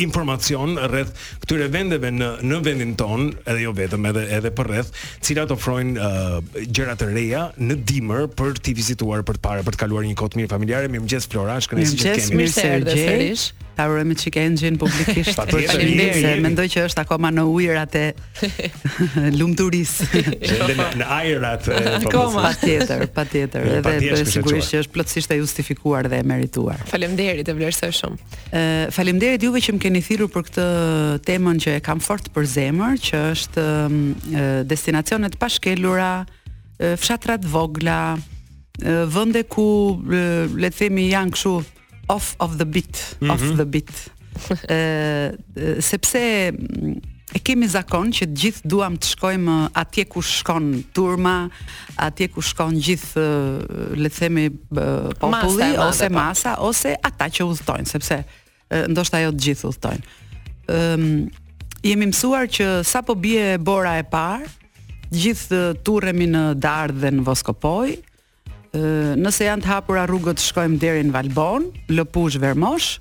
informacion rreth këtyre vendeve në në vendin tonë, edhe jo vetëm, edhe edhe përrreth, cilat ofrojnë uh, gjëra të reja në dimër për t'i vizituar për të parë, për të kaluar një kohë të mirë familjare. Mirëmëngjes Flora, është kënaqësi që të kemi. Mirëmëngjes, mirë se erdhe sërish. Ta urojmë çik engine publikisht. Faleminderit, mendoj që është akoma në ujërat e lumturisë. Edhe në, në ajrat e Akoma patjetër, patjetër, edhe sigurisht që është plotësisht e justifikuar dhe e merituar. Faleminderit, e vlerësoj shumë. Faleminderit juve që më keni thirrur për këtë temën që e kam fort për zemër, që është destinacione të pashkelura, fshatra të vogla, vende ku le të themi janë kështu off of the beat, mm -hmm. off mhm. the beat. Ë sepse e kemi zakon që të gjithë duam të shkojmë atje ku shkon turma, atje ku shkon gjithë le të themi populli masa ose po. masa ose ata që udhëtojnë, sepse ndoshta jo të gjithë udhëtojnë. Ëm um, jemi mësuar që sapo bie bora e parë, të gjithë turremi në Dardhë dhe në Voskopojë, nëse janë të hapura rrugët shkojmë deri në Valbonë, Lëpushë, Vermosh.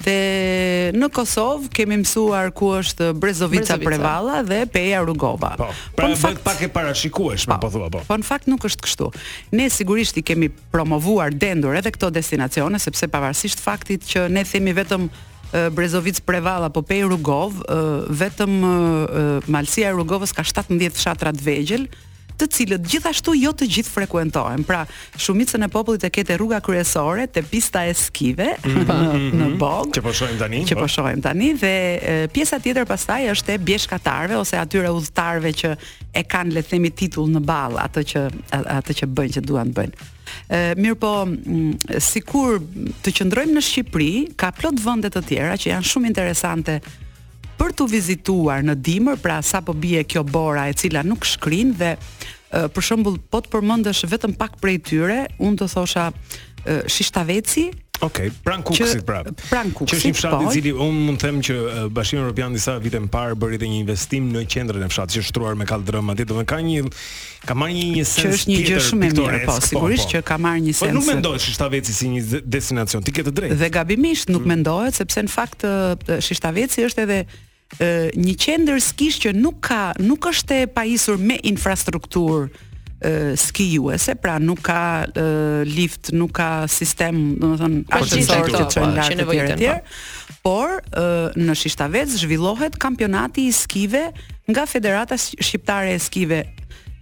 Dhe në Kosovë kemi mësuar ku është Brezovica, Brezovica. Prevalla dhe Peja Rugova. Po, pra po në fakt pak e parashikueshme po, po thua po. Po në fakt nuk është kështu. Ne sigurisht i kemi promovuar dendur edhe këto destinacione sepse pavarësisht faktit që ne themi vetëm Brezovicë Prevallë apo Pejë Rugovë, vetëm Malësia e Rugovës ka 17 fshatra të vegjël, të cilët gjithashtu jo të gjithë frekuentohen. Pra, shumicën e popullit e ke te rruga kryesore te pista e skive mm -hmm. në, mhm, në mhm. Bogë. Që po shohim tani. Që po, po shohim tani dhe e, pjesa tjetër pastaj është e bjeshkatarëve ose atyre udhëtarëve që e kanë le të themi titull në ballë atë që atë që bëjnë që duan të bëjnë. Mirëpo, sikur të qëndrojmë në Shqipëri, ka plot vende të tjera që janë shumë interesante për t'u vizituar në dimër, pra sapo bie kjo bora e cila nuk shkrin dhe për shembull po të përmendësh vetëm pak prej tyre, unë do thosha Shishtaveci, Okej, okay, pranë Kukësit pra. Pranë Kukësit. Që është një fshat i po. cili unë mund të them që Bashkimi Evropian disa vite më parë bëri edhe një investim në qendrën e fshatit, që është shtruar me kalldrëm atje, domethënë ka një Ka marrë një një sens tjetër. Që është një gjë shumë e mirë, po, po sigurisht po. që ka marrë një po, sens. Po nuk mendohet Shishtaveci si një destinacion, ti ke të drejtë. Dhe gabimisht nuk mm. mendohet sepse në fakt Shishtaveci është edhe një qendër skish që nuk ka nuk është e pajisur me infrastrukturë skijuese, pra nuk ka lift, nuk ka sistem, domethënë, ashtu po, që çon lart të tjerë. por në Shishtavec zhvillohet kampionati i skive nga Federata Shqiptare e Skive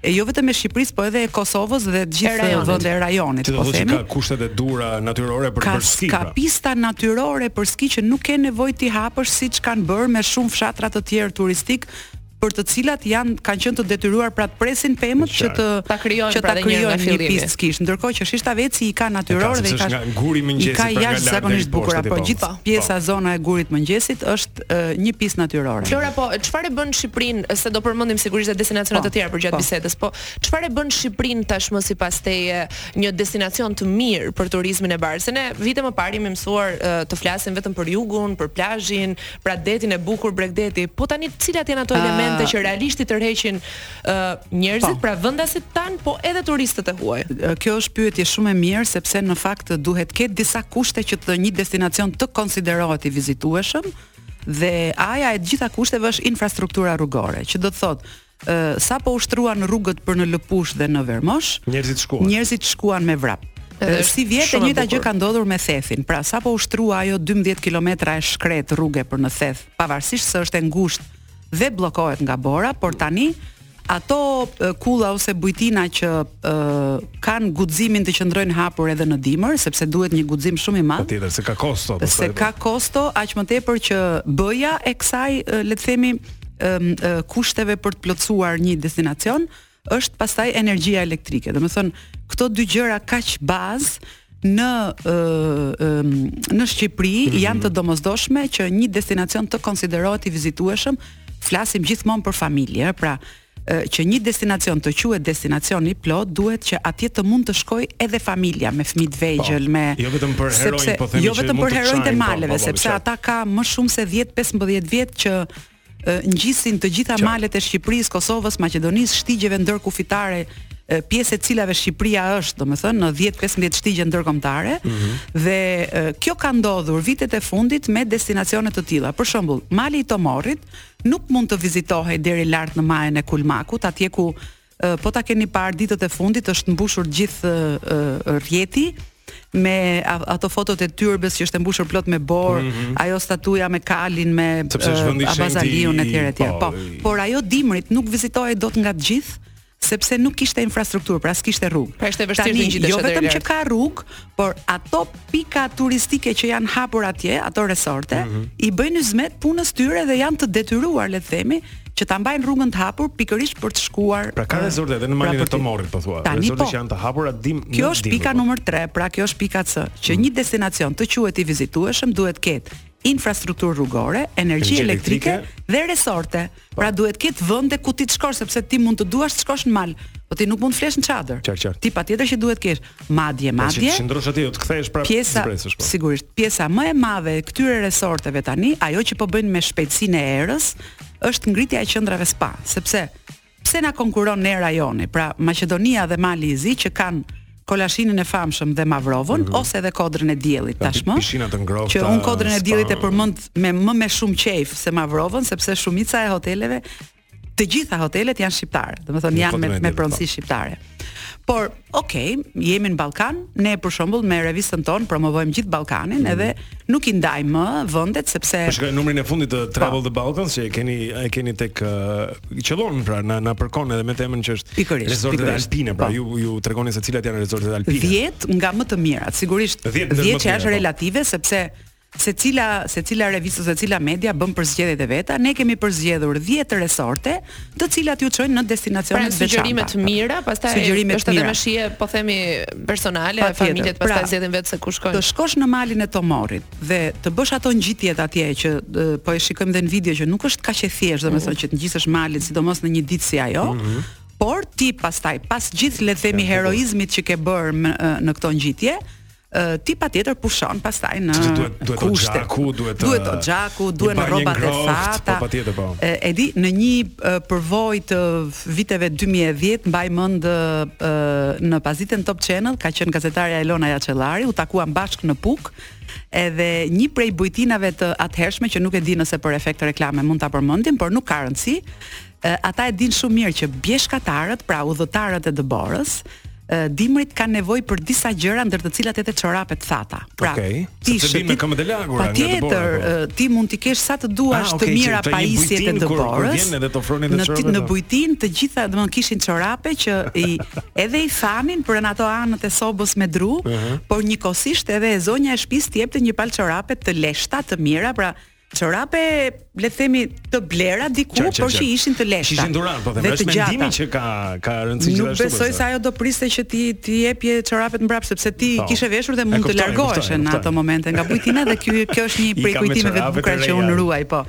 e jo vetëm e Shqipërisë, po edhe e Kosovës dhe të gjithë vendeve të rajonit, po themi. Ka kushtet e duhura natyrore për për ski. Ka pra. pista natyrore për ski që nuk ke nevojë t'i hapësh siç kanë bërë me shumë fshatra të tjerë turistikë, për të cilat janë kanë qenë të detyruar pra të presin pemët që të ta krijojnë që pra ta krijojnë një pistë skish ndërkohë që Shishtaveci i ka natyrore dhe i ka Guri i Mëngjesit ka jashtëzakonisht bukur apo po. gjithë pjesa po. zona e Gurit të Mëngjesit është një pistë natyrore Flora po çfarë e bën Shqipërinë se do përmendim sigurisht edhe destinacione po, të tjera përgjatë bisedës po çfarë e bën Shqipërinë tashmë sipas teje një destinacion të mirë për turizmin e bardhë se ne vite më parë jemi mësuar të flasim vetëm për jugun për plazhin pra detin e bukur, bregdetin. Po tani cilat janë ato ah. elemente që realisht i tërheqin uh, njerëzit, po. pra vendasit tanë, po edhe turistët e huaj. Kjo është pyetje shumë e mirë sepse në fakt duhet të ketë disa kushte që të një destinacion të konsiderohet i vizitueshëm dhe a-ja e të gjitha kushteve është infrastruktura rrugore, që do të thotë Ë, sapo u shtruan rrugët për në Lëpush dhe në Vermosh, Njerëzit shkuan. njerëzit shkuan me vrap. Edhe Ë, është Sivjet e shumë e njëjta gjë bukur. ka ndodhur me Thethin. Pra, sapo u shtrua ajo 12 kilometra e shkretë rruge për në Theth, pavarësisht se është e ngushtë dhe bllokohet nga bora, por tani ato e, kulla ose bujtina që e, kanë guximin të qëndrojnë hapur edhe në dimër, sepse duhet një guxim shumë i madh. Patjetër se ka kosto, se pastaj, po. ka kosto aq më tepër që b-ja e kësaj e, le të themi kushteve për të plotësuar një destinacion është pastaj energjia elektrike. Domethënë, këto dy gjëra kaq bazë në në Shqipëri mm -hmm. janë të domosdoshme që një destinacion të konsiderohet i vizitueshëm. Flasim gjithmonë për familje, pra që një destinacion të quhet destinacion i plotë, duhet që atje të mund të shkojë edhe familja me fëmijë të vegjël, po, me jo vetëm për heronj, po themi jo vetëm për heronj të po, maleve, po, sepse ata ka më shumë se 10-15 vjet që ngjisin të gjitha malet e Shqipërisë, Kosovës, Maqedonisë, shtigjeve ndërkufitare pjesë e të cilave Shqipëria është, domethënë në 10-15 shtigje ndërkombëtare mm -hmm. dhe kjo ka ndodhur vitet e fundit me destinacione të tilla. Për shembull, Mali i Tomorrit nuk mund të vizitohej deri lart në majën e Kulmakut, atje ku po ta keni parë ditët e fundit është mbushur gjithë rrjeti me ato fotot e tyrbes që është mbushur plot me borë, mm -hmm. ajo statuja me kalin me Abaz Aliun etj etj. Po, po, por ajo dimrit nuk vizitohej dot nga të gjithë sepse nuk kishte infrastrukturë, pra s'kishte rrugë. Pra ishte e vështirë të ngjitesh atje. Jo vetëm që ka rrugë, por ato pika turistike që janë hapur atje, ato resorte, mm -hmm. i bëjnë hizmet punës së tyre dhe janë të detyruar, le të themi, që ta mbajnë rrugën të hapur pikërisht për të shkuar. Pra ka resorte edhe në pra malin e Tomorrit, po thua. Resorte po, që janë të hapura dim në Kjo është pika po. numër 3, pra kjo është pika C, që mhm. një destinacion të quhet i vizitueshëm duhet të ketë infrastrukturë rrugore, energji elektrike dhe resorte. Po. Pra duhet të ketë vende ku ti të shkosh sepse ti mund të duash të shkosh në mal, po ti nuk mund të flesh në çadër. Qartë, qartë. Ti patjetër që duhet të kesh madje, Po, madje. Të qëndrosh atje, të kthehesh prapë pra të zbresësh po. sigurisht pjesa më e madhe e këtyre resorteve tani ajo që po bëjnë me shpejtësinë e erës është ngritja e qendrave spa sepse pse na konkurron rajoni pra Maqedonia dhe Mali i Zi që kanë Kolashinin e famshëm dhe Mavrovën mm -hmm. ose edhe Kodrën e Diellit tashmë. Pishina të ngrohtë. Që unë Kodrën e Diellit e përmend me më me shumë qejf se Mavrovën sepse shumica e hoteleve të gjitha hotelet janë shqiptare, domethënë janë me, me pronësi po. shqiptare. Por, ok, jemi në Ballkan, ne për shembull me revistën tonë promovojmë gjithë Ballkanin mm -hmm. edhe nuk i ndajmë vendet sepse Po shikoj numrin e fundit të Travel po. the Balkans që e keni e keni tek, qëllon pra na na përkon edhe me temën që është pikërisht, rezortet pikërisht. alpine, pra po. ju ju tregoni se cilat janë rezortet alpine. 10 nga më të mirat, sigurisht 10, 10 që është po. relative sepse secila secila revistë ose secila media bën përzgjedhjet e veta, ne kemi përzgjedhur 10 resorte të cilat ju çojnë në destinacione pra, të veçanta. Sugjerime të mira, pastaj sugjerime është edhe me shije, po themi personale, pa familjet pra, pastaj zgjedhin vetë se ku shkojnë. Të shkosh në malin e Tomorrit dhe të bësh ato ngjitjet atje që dhe, po e shikojmë dhe në video që nuk është kaq e thjeshtë, domethënë mm. që të ngjitësh malin, sidomos në një ditë si ajo. Mm -hmm. Por ti pastaj, pas gjithë le të themi heroizmit që ke bërë në këto ngjitje, ti patjetër pushon pastaj në kushte. Duhet oxhaku, duhet duhet oxhaku, duhen rrobat e thata. Po patjetër po. E di në një përvojë të viteve 2010 mbaj mend në Pasditen Top Channel ka qenë gazetarja Elona Jaçellari, u takuam bashkë në Pukë edhe një prej bujtinave të atëhershme që nuk e di nëse për efekt reklame mund ta përmendim, por nuk ka rëndësi. ata e dinë shumë mirë që bjeshkatarët, pra udhëtarët e dëborës, dimrit kanë nevojë për disa gjëra ndër të cilat edhe çorapet e thata. Pra, okay. ti je me këmbët e lagura nga dëbora. Patjetër, ti mund t'i kesh sa të duash ah, okay, të mira pajisjet e dëborës. Në, në, në bujtinë të gjitha do të kishin çorape që i edhe i thanin pranë ato anët e sobës me dru, uh -huh. por njëkohësisht edhe e zonja e shtëpisë të jepte një palë çorape të leshta, të mira, pra çorape le të themi të blera diku, qa, qa, por që ishin të lehta. Ishin dhuratë, po them, është mendimi që ka ka rëndësi gjithashtu. Nuk besoj se ajo do priste që ti t'i jepje çorapet mbrap sepse ti po. kishe veshur dhe mund të largoheshe në ato momente nga bujtina dhe ky kjo është një prej kujtimeve të bukura që unë ruaj, po.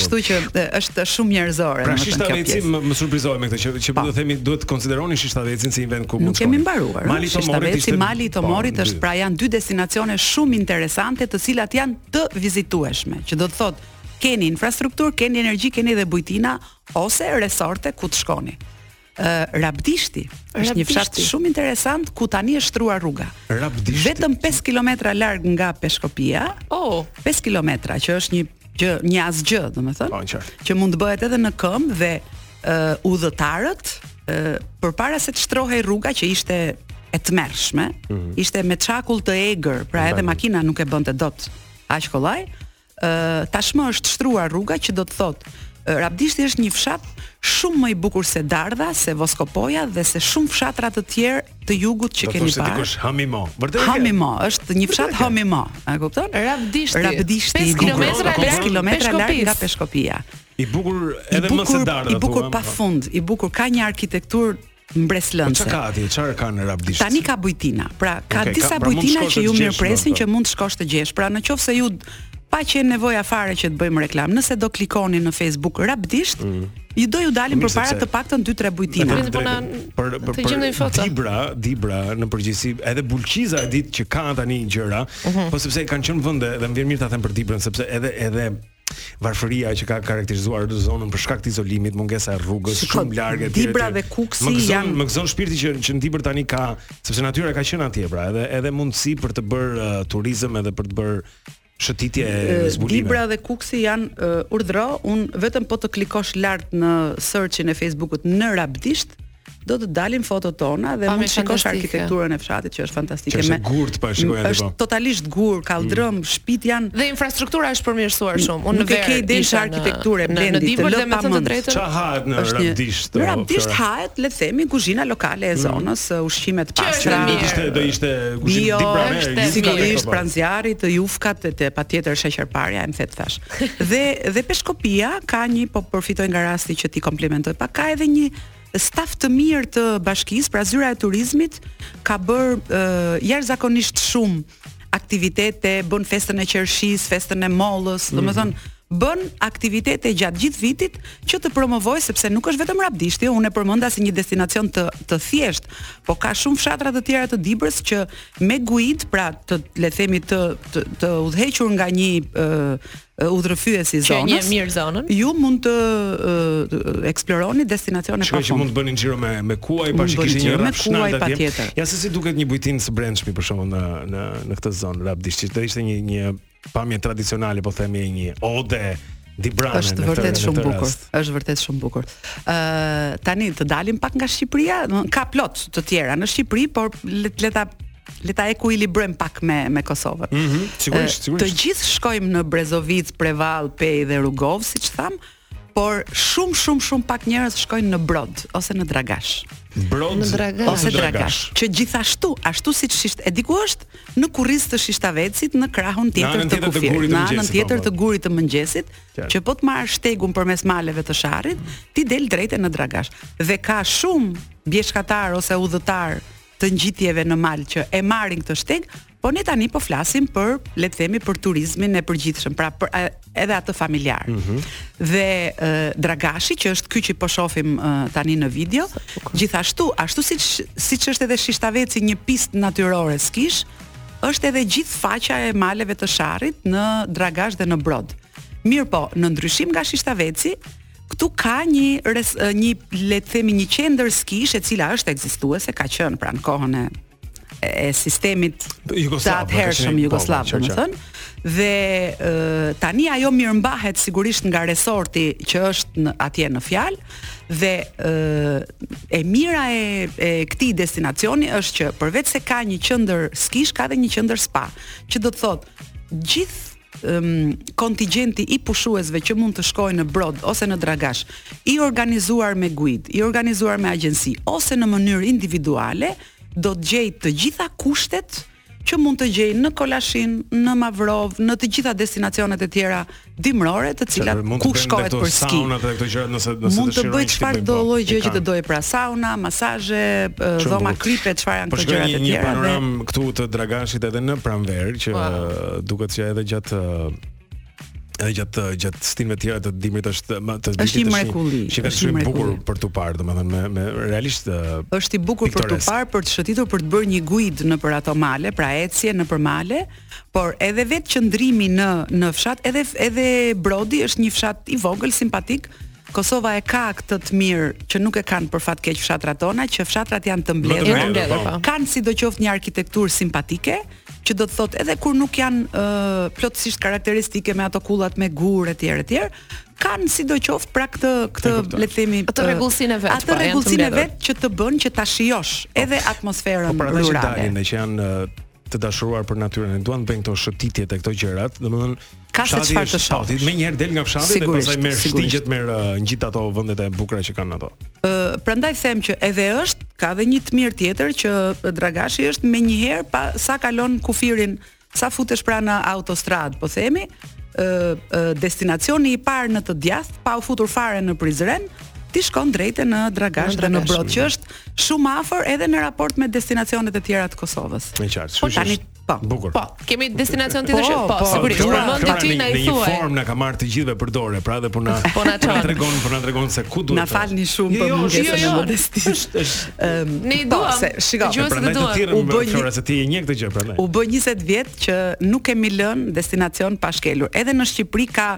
Kështu që është shumë njerëzore pra, domethënë kjo pjesë. Pra Shishtaveci më surprizoi me këtë që që po. do të themi duhet të konsideroni Shishtavecin si një vend ku mund të shkoni. Nuk kemi mbaruar. Mali i Tomorit, Mali i po, Tomorit është pra janë dy destinacione shumë interesante të cilat janë të vizitueshme, që do të thotë keni infrastrukturë, keni energji, keni dhe bujtina ose resorte ku të shkoni. Uh, Rabdishti është një fshat shumë interesant ku tani është shtruar rruga. Rabdishti. Vetëm 5 kilometra larg nga Peshkopia. Oh, 5 kilometra që është një gjë, një asgjë, domethënë. Po, që mund të bëhet edhe në këmbë dhe uh, udhëtarët uh, përpara se të shtrohej rruga që ishte e tmerrshme, mm -hmm. ishte me çakull të egër, pra edhe makina nuk e bënte dot aq kollaj. Ë uh, tashmë është shtruar rruga që do të thotë Rabdishti është një fshat shumë më i bukur se Dardha, se Voskopoja dhe se shumë fshatra të tjerë të jugut që keni parë. Do të thotë kush Mamma mia. Vërtet. Mamma mia është një fshat mamma mia. A kupton? Rabdishti. Rabdishti 5 kilometra larg nga Peshkopia. I bukur edhe më se Dardha. I bukur pafund, i bukur ka një arkitekturë mbresëlënëse. Çka ka atje? Çfarë ka në Rabdisht? Tani ka bujtina. Pra, ka okay, disa ka, pra bujtina që ju mirëpresin që mund të shkosh të gjesh. Pra, në qoftë se ju pa qenë nevoja fare që të bëjmë reklamë, nëse do klikoni në Facebook Rabdisht, mm. ju do ju dalin përpara të paktën 2-3 bujtina. Për po për për, për, për, për Dibra, Dibra në përgjithësi, edhe Bulqiza e di që ka tani gjëra, mm -hmm. po sepse kanë qenë vende dhe më vjen mirë ta them për Dibrën sepse edhe edhe varfëria që ka karakterizuar atë zonën për shkak të izolimit, mungesa e rrugës, Shiko, shumë larg etj. Dibra dhe Kukësi më gëzon, janë më gëzon shpirti që që në Dibër tani ka, sepse natyra ka qenë atje pra, edhe edhe mundësi për të bërë uh, turizëm edhe për të bërë shëtitje e zbulime. Dibra dhe Kukësi janë uh, urdhëro, unë vetëm po të klikosh lart në searchin e Facebookut në Rabdisht, do të dalin fotot tona dhe mund të shikosh arkitekturën e fshatit që është fantastike me gurët pa shikoje atë. Është po. totalisht gur, kalldrëm, mm. shtëpitë janë dhe infrastruktura është përmirësuar shumë. Unë nuk e ke idenë ç'arkitekturë Blendi në Dibër dhe me thënë të drejtën. Ça hahet në Rabdisht? Në Rabdisht hahet, le të themi, kuzhina lokale e mm. zonës, ushqime të pastra. Do ishte do ishte kuzhinë jo, dibrane, sigurisht pranë zjarrit të jufkat të patjetër sheqerparja, në fakt thashë. Dhe dhe Peshkopia ka një po përfitoj nga rasti që t'i komplimentoj. Pra ka edhe një staf të mirë të bashkisë, pra zyra e turizmit ka bërë uh, jashtëzakonisht shumë aktivitete, bën festën e qershisë, festën e mollës, mm -hmm. domethënë bën aktivitete gjatë gjithë vitit që të promovojë sepse nuk është vetëm Rabdishti, unë e përmenda si një destinacion të të thjeshtë, po ka shumë fshatra të tjera të Dibrës që me guidë, pra të le të themi të të, të udhëhequr nga një uh, udhërrëfyes i zonës. Që njeh mirë zonën. Ju mund të uh, eksploroni destinacione pa fund. Shkoj që mund të bëni xhiro me me kuaj, pa që kishte një rrafshnaltë patjetër. Ja se si duket një bujtinë së brendshmi për shkakun në në në këtë zonë Rabdisht. Do ishte një një pamje tradicionale, po themi një odë dibrane, është vërtet shumë bukur. Është vërtet shumë bukur. Ë uh, tani të dalim pak nga Shqipëria, ka plot të tjera në Shqipëri, por le ta le ta ekuilibrojmë pak me me Kosovën. Mm -hmm, sigurisht, sigurisht. Të gjithë shkojmë në Brezovicë, Prevallë, Pejë dhe Rugovë, siç thamë, por shumë shumë shumë pak njerëz shkojnë në Brod ose në Dragash. Brod në Dragash ose në Dragash, që gjithashtu, ashtu siç është diku është në kurriz të Shishtavecit në krahun tjetër të kufirit, në anën tjetër po, të po. gurit të mëngjesit, që po të marrësh shtegun përmes maleve të Sharrit, ti del drejt në Dragash. Dhe ka shumë bjeshkatarë ose udhëtarë të ngjitjeve në mal që e marrin këtë shteg, po ne tani po flasim për, le të themi, për turizmin e përgjithshëm, pra për a, edhe atë familjar. Mm -hmm. Dhe e, Dragashi që është ky që po shohim e, tani në video, okay. gjithashtu, ashtu siç siç është edhe Shishtaveci një pistë natyrore skish, është edhe gjithë faqja e maleve të Sharrit në Dragash dhe në Brod. Mirëpo, në ndryshim nga Shishtaveci, Këtu ka një res, një le të themi një qendër skish e cila është ekzistuese, ka qenë pra në kohën e e sistemit të atëhershëm jugosllav, po, po, domethënë. Dhe e, tani ajo mirëmbahet sigurisht nga resorti që është në, atje në fjalë dhe e, e mira e, e këtij destinacioni është që përveç se ka një qendër skish, ka edhe një qendër spa, që do të thotë gjithë um, kontigjenti i pushuesve që mund të shkojnë në Brod ose në Dragash, i organizuar me guidë, i organizuar me agjenci ose në mënyrë individuale, do të gjejë të gjitha kushtet që mund të gjejë në Kolashin, në Mavrovë, në të gjitha destinacionet e tjera dimrore, të cilat Qërë, ku shkohet për ski. Sauna dhe këto gjëra nëse nëse mund të bëjë çfarëdo lloj gjëje që të dojë pra sauna, masazhe, dhoma kripe, çfarë janë këto gjëra të tjera. Një panoramë dhe... këtu të Dragashit edhe në pranverë që pa. Po. duket se edhe gjatë edhe gjatë gjatë stinëve të tjera të dimrit është më të dimrit është një mrekulli. Është shumë bukur për t'u parë, domethënë me me realisht është i bukur për t'u parë, për të shëtitur, për të bërë një guidë nëpër ato male, pra ecje nëpër male, por edhe vetë qëndrimi në në fshat, edhe edhe Brodi është një fshat i vogël, simpatik. Kosova e ka këtë të mirë që nuk e kanë për fat keq fshatrat tona, që fshatrat janë të mbledhura, po. kanë sidoqoftë një arkitekturë simpatike, që do të thotë edhe kur nuk janë uh, plotësisht karakteristike me ato kullat me gur etj etj, kanë sidoqoftë pra këtë këtë le të themi atë rregullsinë e vet. Atë po, rregullsinë e vet që të bën që ta shijosh po, edhe atmosferën po, pra, rurale. Po pra që dalin që janë të dashuruar për natyrën, duan të bëjnë këto shëtitjet e këto gjërat, domethënë Ka se çfarë të shohë. Ti menjëherë del nga fshati dhe pastaj merr shtigjet me ngjit ato vendet e bukura që kanë ato. Ë, prandaj them që edhe është ka edhe një të mirë tjetër që Dragashi është menjëherë sa kalon kufirin, sa futesh pra në autostradë, po themi, ë ë destinacioni i parë në të djathtë pa u futur fare në Prizren, ti shkon drejt në Dragash dhe në Brod, që është shumë afër edhe në raport me destinacionet e tjera të Kosovës. E qartë, po tani Po. Bukur. Po, kemi destinacion tjetër që po, po sigurisht po, përmendi, ti na i thuaj. Flora na ka marrë të gjithëve për dore, pra edhe po na po na tregon, po na tregon se ku duhet. Na falni shumë jo, për jo, mungesën jo, e modestisë. Jo, është është. Ne i duam. Se shiko, prandaj të thirrëm moj Flora se ti je një këtë gjë prandaj. U bë 20 vjet që nuk kemi lënë destinacion pa shkelur. Edhe në Shqipëri ka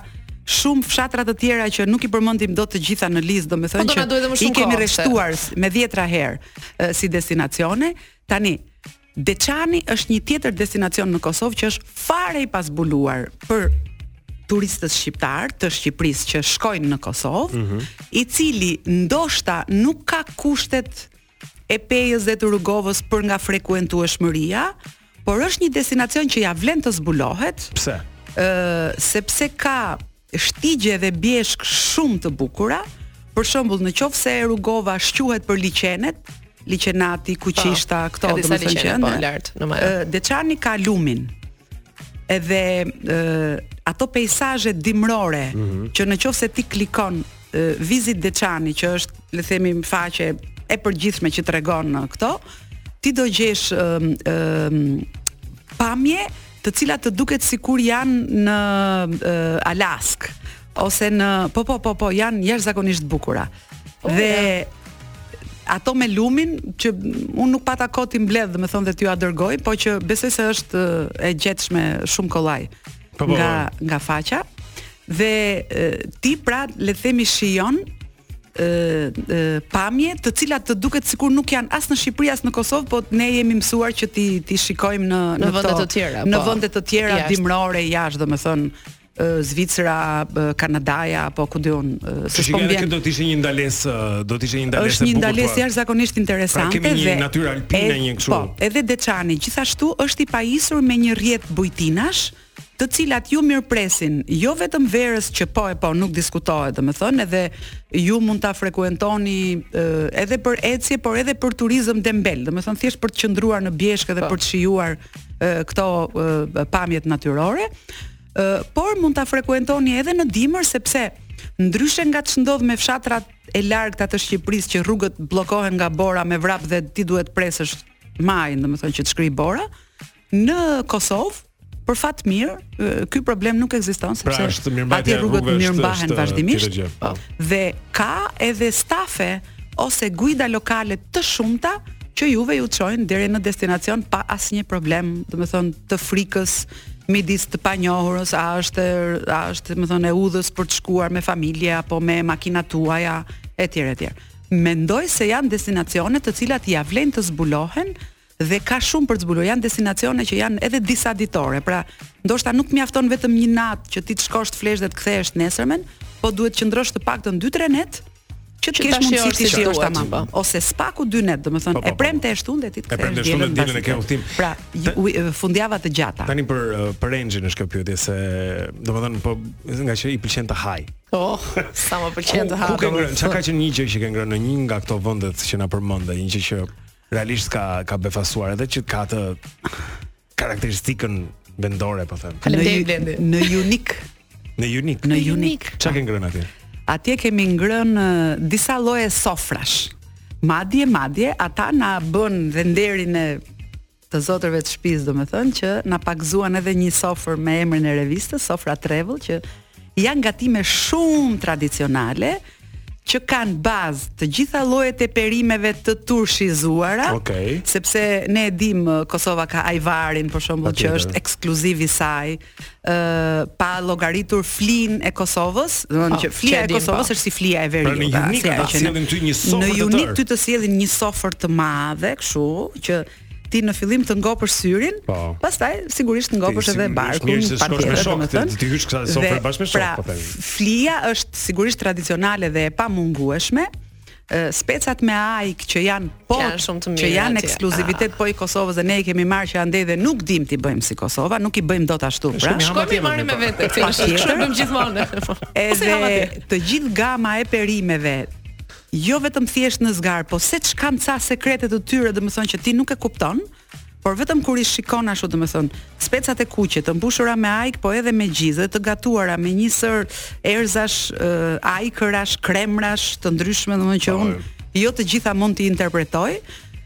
shumë fshatra të tjera që nuk i përmendim dot të gjitha në listë, domethënë po që i kemi rreshtuar me dhjetra herë si destinacione. Tani, Deçani është një tjetër destinacion në Kosovë që është fare i pazbuluar për turistët shqiptarë të Shqipërisë që shkojnë në Kosovë, mm -hmm. i cili ndoshta nuk ka kushtet e Pejës dhe të Rugovës për nga frekuentueshmëria, por është një destinacion që ia vlen të zbulohet. Pse? Ë, sepse ka shtigje dhe bjeshkë shumë të bukura. Për shembull, në qoftë se Rugova shquhet për liqenet, Liqenati, po, Kuqishta, pa, këto domethënë që janë po, lart në majë. Deçani ka lumin. Edhe e, ato peizazhe dimrore mm -hmm. që në qoftë se ti klikon e, Visit Deçani që është, le themi, faqe e përgjithshme që tregon këto, ti do gjesh e, e, pamje të cilat të duket sikur janë në uh, Alaskë ose në po po po po janë jashtëzakonisht të bukura. Oh, dhe ja. ato me lumin që unë nuk pata kohë t'i mbledh, domethënë dhe t'jua dërgoj, po që besoj se është e gjetshme shumë kollaj. Po, po, nga po. nga faqa. Dhe ti pra le të themi shijon pamje, të cilat të duket sikur nuk janë as në Shqipëri as në Kosovë, po ne jemi mësuar që t'i t'i shikojmë në në, në vende të tjera, në po. vende të tjera dimrore jashtë, domethënë Zvicra, Kanadaja apo ku di unë, se po vjen. Do të ishte një ndalesë, do të ishte një ndalesë. Është një ndalesë jashtëzakonisht pra, interesante dhe kemi një natyrë alpine një kështu. Po, edhe Deçani gjithashtu është i pajisur me një rrjet bujtinash, të cilat ju mirëpresin, jo vetëm verës që po e po nuk diskutohet, domethënë edhe ju mund ta frekuentoni edhe për ecje, por edhe për turizëm dembel, domethënë thjesht për të qëndruar në bjeshkë dhe po. për të shijuar këto pamjet natyrore. Por mund ta frekuentoni edhe në dimër sepse ndryshe nga ç'ndodh me fshatrat e largëta të Shqipërisë që rrugët bllokohen nga bora me vrap dhe ti duhet presësh majin, domethënë që të shkrijë bora, Në Kosovë, për fat të mirë, ky problem nuk ekziston pra sepse pra aty rrugët mirëmbahen vazhdimisht. Po. Dhe ka edhe stafe ose guida lokale të shumta që juve ju çojnë deri në destinacion pa asnjë problem, domethënë të frikës ndaj së panjohurës, a është a është, domethënë e udhës për të shkuar me familje apo me makinat tuaja etj etj. Mendoj se janë destinacione të cilat ia vlen të zbulohen dhe ka shumë për të zbuluar. Janë destinacione që janë edhe disa ditore, pra ndoshta nuk mjafton vetëm një natë që ti të shkosh të flesh dhe të kthehesh të nesërmen, po duhet të qëndrosh të paktën 2-3 net që të kesh mundësi të shikosh tamam. Po. Ose së paku 2 net, domethënë po, po, e premte e shtunë dhe ti të kthehesh. E premte shtunë dhe ditën e ke udhëtim. Pra, fundjava të gjata. Tani për për Enxhin është kjo pyetje se domethënë po ngaqë i pëlqen të hajë. Oh, sa më pëlqen të ha. Ku ke ngrënë? Çka ka qenë një gjë që ke ngrënë në një nga këto vendet që na përmende, një gjë që Realisht të ka befasuar edhe që ka atë karakteristikën vendore, po them. Faleminderit Blendi. Në Junik. Në Junik. Në Junik. Çka ke ngrënë atje? Atje kemi ngrënë disa lloje sofrash. Madje, madje, ata na bënë dhe nderin e të zotërve të shpisë, domethënë, që na pagëzuan edhe një sofër me emrin e revistës, sofra Travel, që Janë gatime shumë tradicionale që kanë bazë të gjitha llojet e perimeve të turshizuara. Okej. Okay. Sepse ne e dimë Kosova ka ajvarin për shembull që është ekskluziv i saj, ë uh, pa llogaritur flinë e Kosovës, domethënë ah, që flia e Kosovës po. është si flia e veriut. Pra në Junik të sjellin ty një sofër të tërë. Në Junik ty të sjellin një sofër të madhe, kështu që ti në fillim të ngopësh syrin, po. pastaj sigurisht ngopësh edhe barkun, mirë, patjetër, domethënë. T'i hysh kësaj sofre bashkë me shokë, pra, po them. Flia është sigurisht tradicionale dhe e pamungueshme, specat me ajkë që janë po janë që janë atje. ekskluzivitet ah. po i Kosovës dhe ne i kemi marrë që andej dhe nuk dimë t'i bëjmë si Kosova, nuk i bëjmë dot ashtu pra. Shkojmë t'i marrim me vete, kështu bëjmë gjithmonë. Edhe të gjithë gama e perimeve jo vetëm thjesht në zgarë, po seç kanë ca sekrete të tyre, domethënë që ti nuk e kupton, por vetëm kur i shikon ashtu domethënë, specat e kuqe të mbushura me ajkë, po edhe me gjizë dhe të gatuara me një sërë erëzash, ajkërash, kremrash të ndryshme, domethënë që unë jo të gjitha mund t'i interpretoj.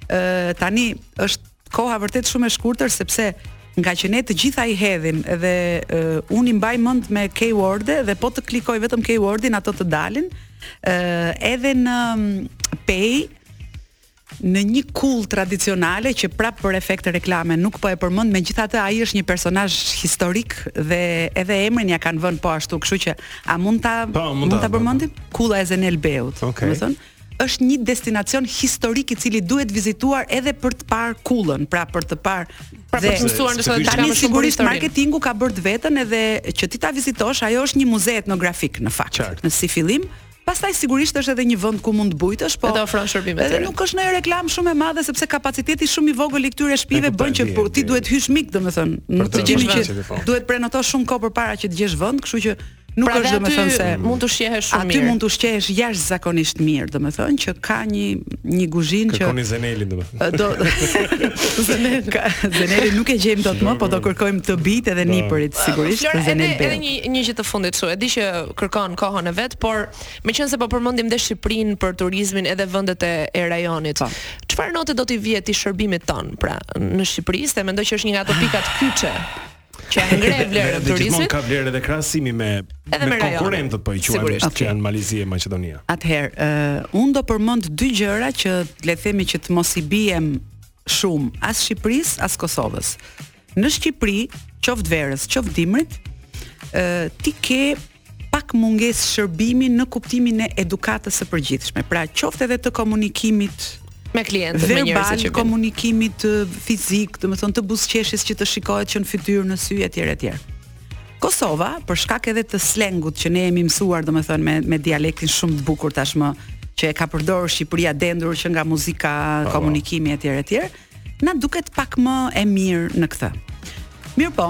Ë tani është Koha vërtet shumë e shkurtër sepse ngaqë ne të gjitha i hedhim dhe uh, unë i mbaj mend me keyword-e dhe po të klikoj vetëm keyword-in ato të dalin uh, edhe në mm, Pejë në një kullë tradicionale që prapë për efekt reklame nuk po e përmend megjithatë ai është një personazh historik dhe edhe emrin ia kanë vënë po ashtu kështu që a mund ta pa, po, mund ta përmendim kulla e Zenel Beut okay. domethënë është një destinacion historik i cili duhet vizituar edhe për të parë kullën, pra për të parë pra për të mësuar ndoshta diçka më shumë. Sigurisht marketingu ka bërë të vetën edhe që ti ta vizitosh, ajo është një muze etnografik në fakt. ë si fillim, Pastaj sigurisht është edhe një vend ku mund të bujtësh, po. Edhe ofron shërbime të tjera. Edhe nuk është një reklamë shumë e madhe sepse kapaciteti shumë i vogël i këtyre shpive bën që po, ti duhet të hysh mik, domethënë, nuk të gjeni që po. duhet prenotosh shumë kohë përpara që të gjesh vend, kështu që Nuk pra është domethënë se mund të ushqehesh shumë mirë. Aty mund të ushqehesh jashtëzakonisht mirë, domethënë që ka një një guzhinë që kërkoni Zenelin domethënë. Do Zenel ka Zenelin nuk e gjejmë dot më, po do kërkojmë të bijtë edhe nipërit sigurisht për Zenel. Edhe edhe një një gjë të fundit kështu, e di që kërkon kohën e vet, por meqense po përmendim dhe Shqipërinë për turizmin edhe vendet e, e rajonit. Po. Çfarë note do t'i vinit shërbimit tonë, pra në Shqipëri, se mendoj që është një nga ato pikat kyçe. që e ngre vlerën e turizmit. Gjithmonë ka vlerë edhe krahasimi me edhe me, me konkurrentët po i quajmë që okay. janë Mali i Zi e Maqedonia. Atëherë, uh, unë do përmend dy gjëra që le të themi që të mos i biem shumë as Shqipërisë, as Kosovës. Në Shqipëri, qoftë verës, qoftë dimrit, ë uh, ti ke pak mungesë shërbimi në kuptimin e edukatës së përgjithshme, pra qoftë edhe të komunikimit me klientët, me njerëzit që komunikimit fizik, domethënë të buzëqeshjes që të shikohet që në fytyrë, në sy etj etj. Kosova, për shkak edhe të slengut që ne jemi mësuar, domethënë me me dialektin shumë të bukur tashmë që e ka përdorur Shqipëria dendur që nga muzika, pa, komunikimi etj etj, na duket pak më e mirë në këtë. Mirëpo,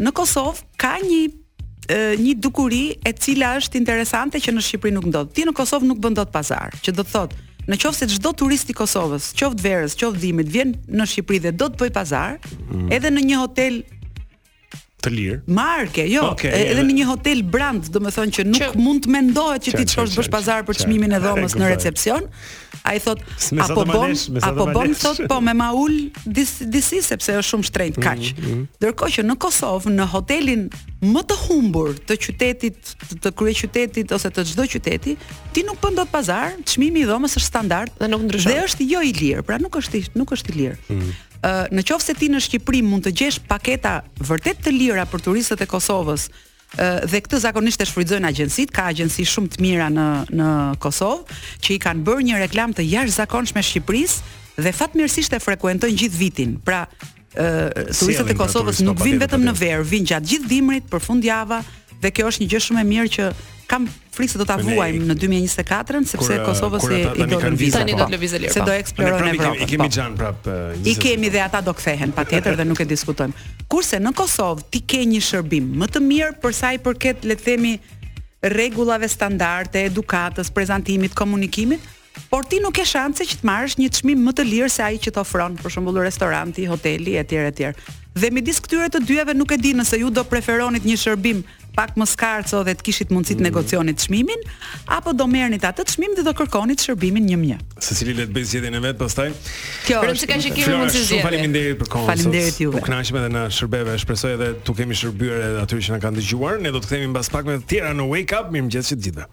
në Kosovë ka një një dukuri e cila është interesante që në Shqipëri nuk ndodh. Ti në Kosovë nuk bën dot pazar, që do të thotë, në qoftë se çdo turist i Kosovës, qoftë verës, qoftë dimrit, vjen në Shqipëri dhe do të bëjë pazar, mm. edhe në një hotel të lirë. Marke, jo, okay, edhe, edhe në një hotel brand, domethënë që nuk që, mund të mendohet që ti të shkosh të bësh pazar për çmimin e dhomës në recepsion, Ai thotë, a po bon, a po bon thotë po me ma ul disi, disi sepse është shumë shtrenjtë kaq. Mm -hmm. Ndërkohë që në Kosovë, në hotelin më të humbur të qytetit, të kryeqytetit ose të çdo qyteti, ti nuk bën dot pazar, çmimi i dhomës është standard dhe nuk ndryshon. Dhe është jo i lirë, pra nuk është nuk është i lirë. Mm -hmm në qoftë se ti në Shqipëri mund të gjesh paketa vërtet të lira për turistët e Kosovës, dhe këtë zakonisht e shfrytëzojnë agjencitë, ka agjenci shumë të mira në në Kosovë që i kanë bërë një reklamë të jashtëzakonshme Shqipërisë dhe fatmirësisht e frekuentojnë gjithë vitin. Pra, ë turistët e pra, Kosovës nuk po, vijnë vetëm në verë, vijnë gjatë gjithë dimrit, për fundjava dhe kjo është një gjë shumë e mirë që kam frikë se do ta vuajmë në 2024-ën sepse kosovarët do lëvizin. Tani do të lëvizin lirë. Se po. do eksplorojnë Evropën. I kemi po. xhan prap. I kemi dhe ata do kthehen patjetër dhe nuk e diskutojmë. Kurse në Kosovë ti ke një shërbim më të mirë për sa i përket le të themi rregullave standarde, edukatës, prezantimit, komunikimit, Por ti nuk ke shanse që të marrësh një çmim më të lirë se ai që të ofron, për shembull restoranti, hoteli etj etj. Dhe midis këtyre të dyjave nuk e di nëse ju do preferonit një shërbim pak më skarco dhe të kishit mundësi të mm. negocionit çmimin, apo do merrnit atë çmim dhe do kërkonit shërbimin një me një. Secili le të bëjë zgjedhjen e vet pastaj. Kjo është se ka që kemi mundësi zgjedhje. Faleminderit për kohën. Faleminderit juve. U kënaqëm edhe na shërbeve, shpresoj edhe t'u kemi shërbyer edhe atyre që na kanë dëgjuar. Ne do të kthehemi mbas pak me të tjera në Wake Up. Mirëmëngjes të gjithëve.